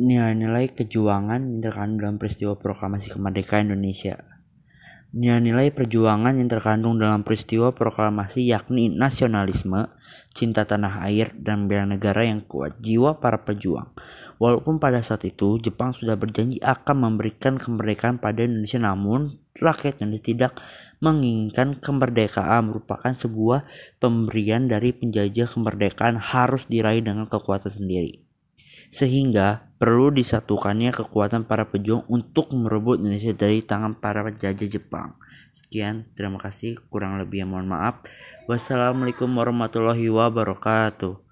nilai-nilai kejuangan yang terkandung dalam peristiwa proklamasi kemerdekaan Indonesia. Nilai-nilai perjuangan yang terkandung dalam peristiwa proklamasi yakni nasionalisme, cinta tanah air, dan bela negara yang kuat, jiwa para pejuang. Walaupun pada saat itu Jepang sudah berjanji akan memberikan kemerdekaan pada Indonesia namun rakyat Indonesia tidak menginginkan kemerdekaan merupakan sebuah pemberian dari penjajah kemerdekaan harus diraih dengan kekuatan sendiri. Sehingga perlu disatukannya kekuatan para pejuang untuk merebut Indonesia dari tangan para penjajah Jepang. Sekian, terima kasih. Kurang lebih mohon maaf. Wassalamualaikum warahmatullahi wabarakatuh.